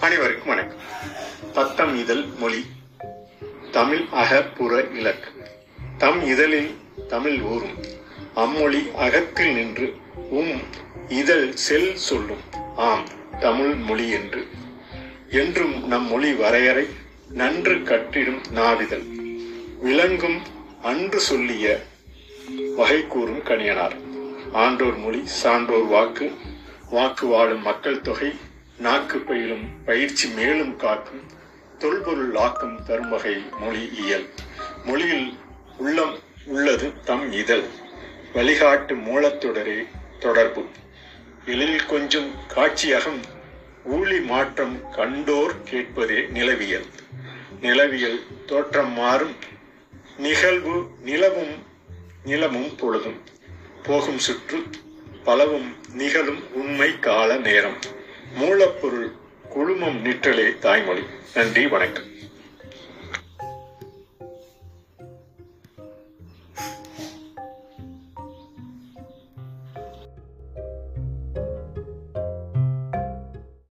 அனைவருக்கும் வணக்கம். பத்தம் இதழ் மொழி. தமிழ் அகப்புற இலக்கு. தம் இதழில் தமிழ் ஊறும் அம்மொழி அகத்தில் நின்று உம் இதழ் செல் சொல்லும். ஆம் தமிழ் மொழி என்று. என்றும் நம் மொழி வரையறை நன்று கட்டிடும் நாவிதழ். விளங்கும் அன்று சொல்லிய வகை கூறும் கணியனார். ஆண்டோர் மொழி சான்றோர் வாக்கு. வாக்கு வாழும் மக்கள் தொகை நாக்கு பயிலும் பயிற்சி மேலும் காக்கும் தொல்பொருள் ஆக்கம் தரும் வகை மொழி இயல். மொழியில் உள்ளம் உள்ளது தம் இதழ். வழிகாட்டு மூலத்தொடரே தொடர்பு. எழில் கொஞ்சம் காட்சியகம் ஊழி மாற்றம் கண்டோர் கேட்பதே நிலவியல். நிலவியல் தோற்றம் மாறும் நிகழ்வு நிலவும் நிலமும் பொழுதும். போகும் சுற்று பலவும் நிகழும் உண்மை கால நேரம். மூலப்பொருள் குழுமம் நிற்றலே தாய்மொழி. நன்றி வணக்கம்.